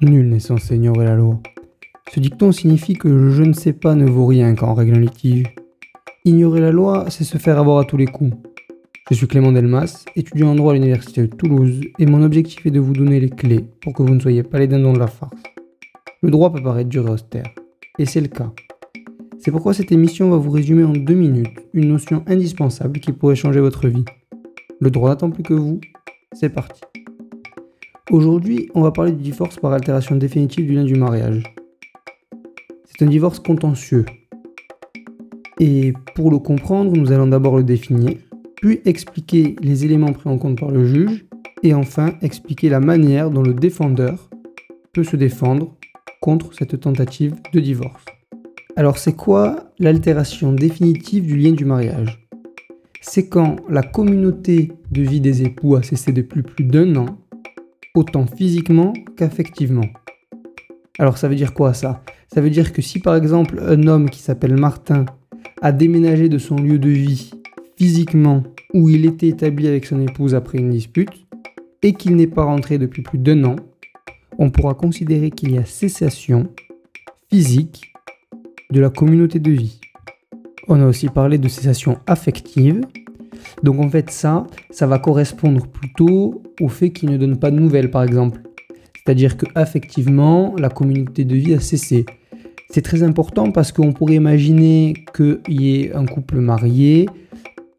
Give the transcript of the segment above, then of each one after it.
Nul n'est censé ignorer la loi. Ce dicton signifie que je ne sais pas ne vaut rien quand on règle un litige. Ignorer la loi, c'est se faire avoir à tous les coups. Je suis Clément Delmas, étudiant en droit à l'Université de Toulouse, et mon objectif est de vous donner les clés pour que vous ne soyez pas les dindons de la farce. Le droit peut paraître dur et austère, et c'est le cas. C'est pourquoi cette émission va vous résumer en deux minutes une notion indispensable qui pourrait changer votre vie. Le droit n'attend plus que vous, c'est parti. Aujourd'hui, on va parler du divorce par altération définitive du lien du mariage. C'est un divorce contentieux. Et pour le comprendre, nous allons d'abord le définir, puis expliquer les éléments pris en compte par le juge, et enfin expliquer la manière dont le défendeur peut se défendre contre cette tentative de divorce. Alors c'est quoi l'altération définitive du lien du mariage? C'est quand la communauté de vie des époux a cessé depuis plus d'un an autant physiquement qu'affectivement. Alors ça veut dire quoi ça? Ça veut dire que si par exemple un homme qui s'appelle Martin a déménagé de son lieu de vie physiquement où il était établi avec son épouse après une dispute et qu'il n'est pas rentré depuis plus d'un an, on pourra considérer qu'il y a cessation physique de la communauté de vie. On a aussi parlé de cessation affective, donc en fait ça, ça va correspondre plutôt au fait qu'il ne donne pas de nouvelles par exemple. C'est-à-dire que affectivement, la communauté de vie a cessé. C'est très important parce qu'on pourrait imaginer qu'il y ait un couple marié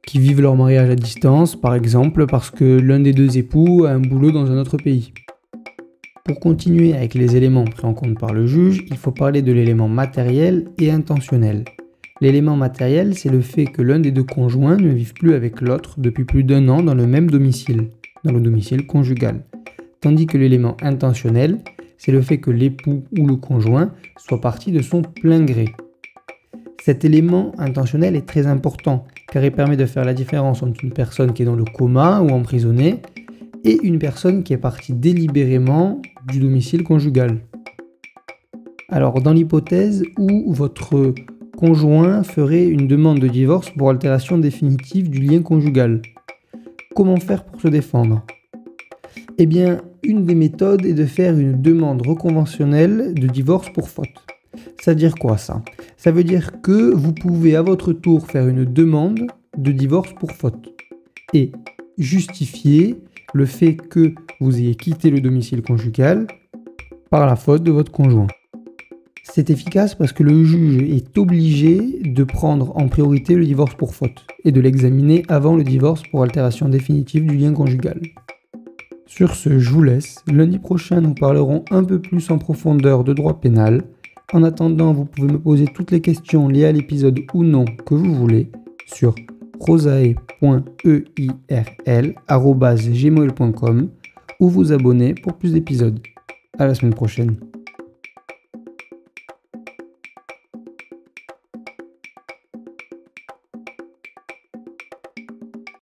qui vive leur mariage à distance, par exemple parce que l'un des deux époux a un boulot dans un autre pays. Pour continuer avec les éléments pris en compte par le juge, il faut parler de l'élément matériel et intentionnel. L'élément matériel, c'est le fait que l'un des deux conjoints ne vive plus avec l'autre depuis plus d'un an dans le même domicile, dans le domicile conjugal. Tandis que l'élément intentionnel, c'est le fait que l'époux ou le conjoint soit parti de son plein gré. Cet élément intentionnel est très important car il permet de faire la différence entre une personne qui est dans le coma ou emprisonnée et une personne qui est partie délibérément du domicile conjugal. Alors dans l'hypothèse où votre conjoint ferait une demande de divorce pour altération définitive du lien conjugal. Comment faire pour se défendre? Eh bien, une des méthodes est de faire une demande reconventionnelle de divorce pour faute. Ça veut dire quoi ça? Ça veut dire que vous pouvez à votre tour faire une demande de divorce pour faute et justifier le fait que vous ayez quitté le domicile conjugal par la faute de votre conjoint. C'est efficace parce que le juge est obligé de prendre en priorité le divorce pour faute et de l'examiner avant le divorce pour altération définitive du lien conjugal. Sur ce, je vous laisse. Lundi prochain, nous parlerons un peu plus en profondeur de droit pénal. En attendant, vous pouvez me poser toutes les questions liées à l'épisode ou non que vous voulez sur rosae.eirl.gmail.com ou vous abonner pour plus d'épisodes. À la semaine prochaine.